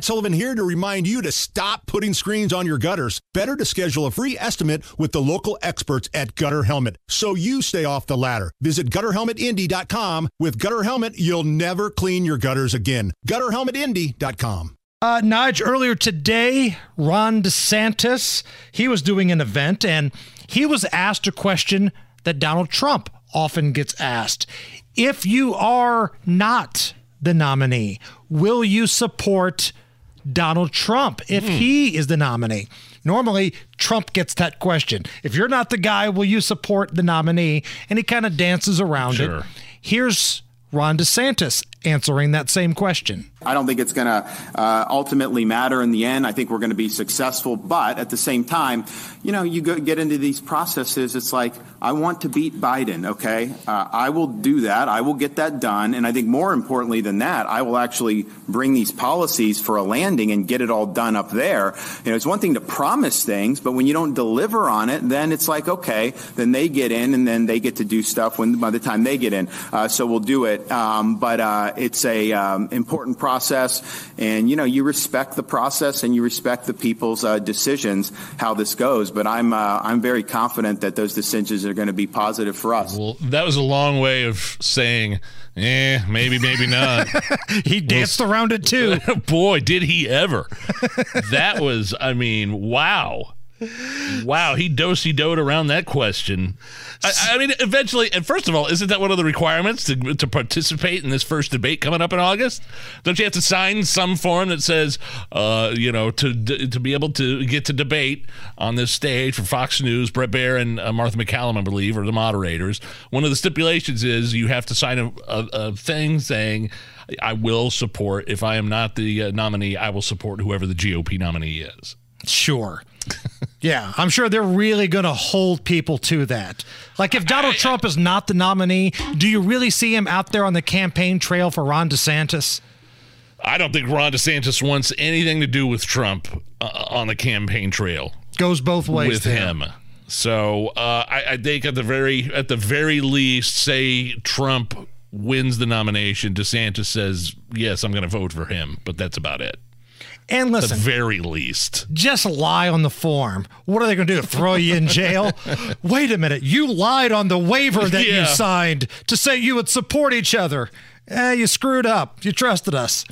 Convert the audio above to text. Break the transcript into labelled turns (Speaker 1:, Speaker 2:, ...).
Speaker 1: Matt Sullivan here to remind you to stop putting screens on your gutters. Better to schedule a free estimate with the local experts at Gutter Helmet so you stay off the ladder. Visit gutterhelmetindy.com. With Gutter Helmet, you'll never clean your gutters again. Gutterhelmetindy.com.
Speaker 2: Uh, Nige, earlier today, Ron DeSantis, he was doing an event and he was asked a question that Donald Trump often gets asked. If you are not the nominee, will you support Donald Trump if mm. he is the nominee? Normally, Trump gets that question. If you're not the guy, will you support the nominee? And he kind of dances around sure. it. Here's Ron DeSantis answering that same question.
Speaker 3: I don't think it's going to uh, ultimately matter in the end. I think we're going to be successful. But at the same time, you know, you get into these processes, it's like, I want to beat Biden, okay? Uh, I will do that. I will get that done. And I think more importantly than that, I will actually bring these policies for a landing and get it all done up there. You know, it's one thing to promise things, but when you don't deliver on it, then it's like, okay, then they get in and then they get to do stuff when by the time they get in. Uh, so we'll do it. Um, but uh, it's a um, important process, and you know, you respect the process and you respect the people's uh, decisions how this goes. But I'm uh, I'm very confident that those decisions are going to be positive for us.
Speaker 4: Well, that was a long way of saying, eh, maybe, maybe not.
Speaker 2: he danced well, around it too.
Speaker 4: Boy, did he ever! that was, I mean, wow. Wow, he dosey doed around that question. I, I, mean, eventually, and first of all, isn't that one of the requirements to, to participate in this first debate coming up in August? Don't you have to sign some form that says, uh, you know, to to be able to get to debate on this stage for Fox News, Bret Baier and uh, Martha MacCallum, I believe, are the moderators. One of the stipulations is you have to sign a, a, a thing saying, I will support, if I am not the uh, nominee, I will support whoever the GOP nominee is.
Speaker 2: Sure. Yeah, I'm sure they're really going to hold people to that. Like, if Donald Trump is not the nominee, do you really see him out there on the campaign trail for Ron DeSantis?
Speaker 4: I don't think Ron DeSantis wants anything to do with Trump uh, on the campaign trail.
Speaker 2: Goes both ways
Speaker 4: with him. him. So uh, I, I think at the very at the very least, say Trump wins the nomination, DeSantis says yes, I'm going to vote for him, but that's about it.
Speaker 2: And listen,
Speaker 4: the very least,
Speaker 2: just lie on the form. What are they going to do? Throw you in jail? Wait a minute. You lied on the waiver that yeah. you signed to say you would support each other. Eh, you screwed up. You trusted us.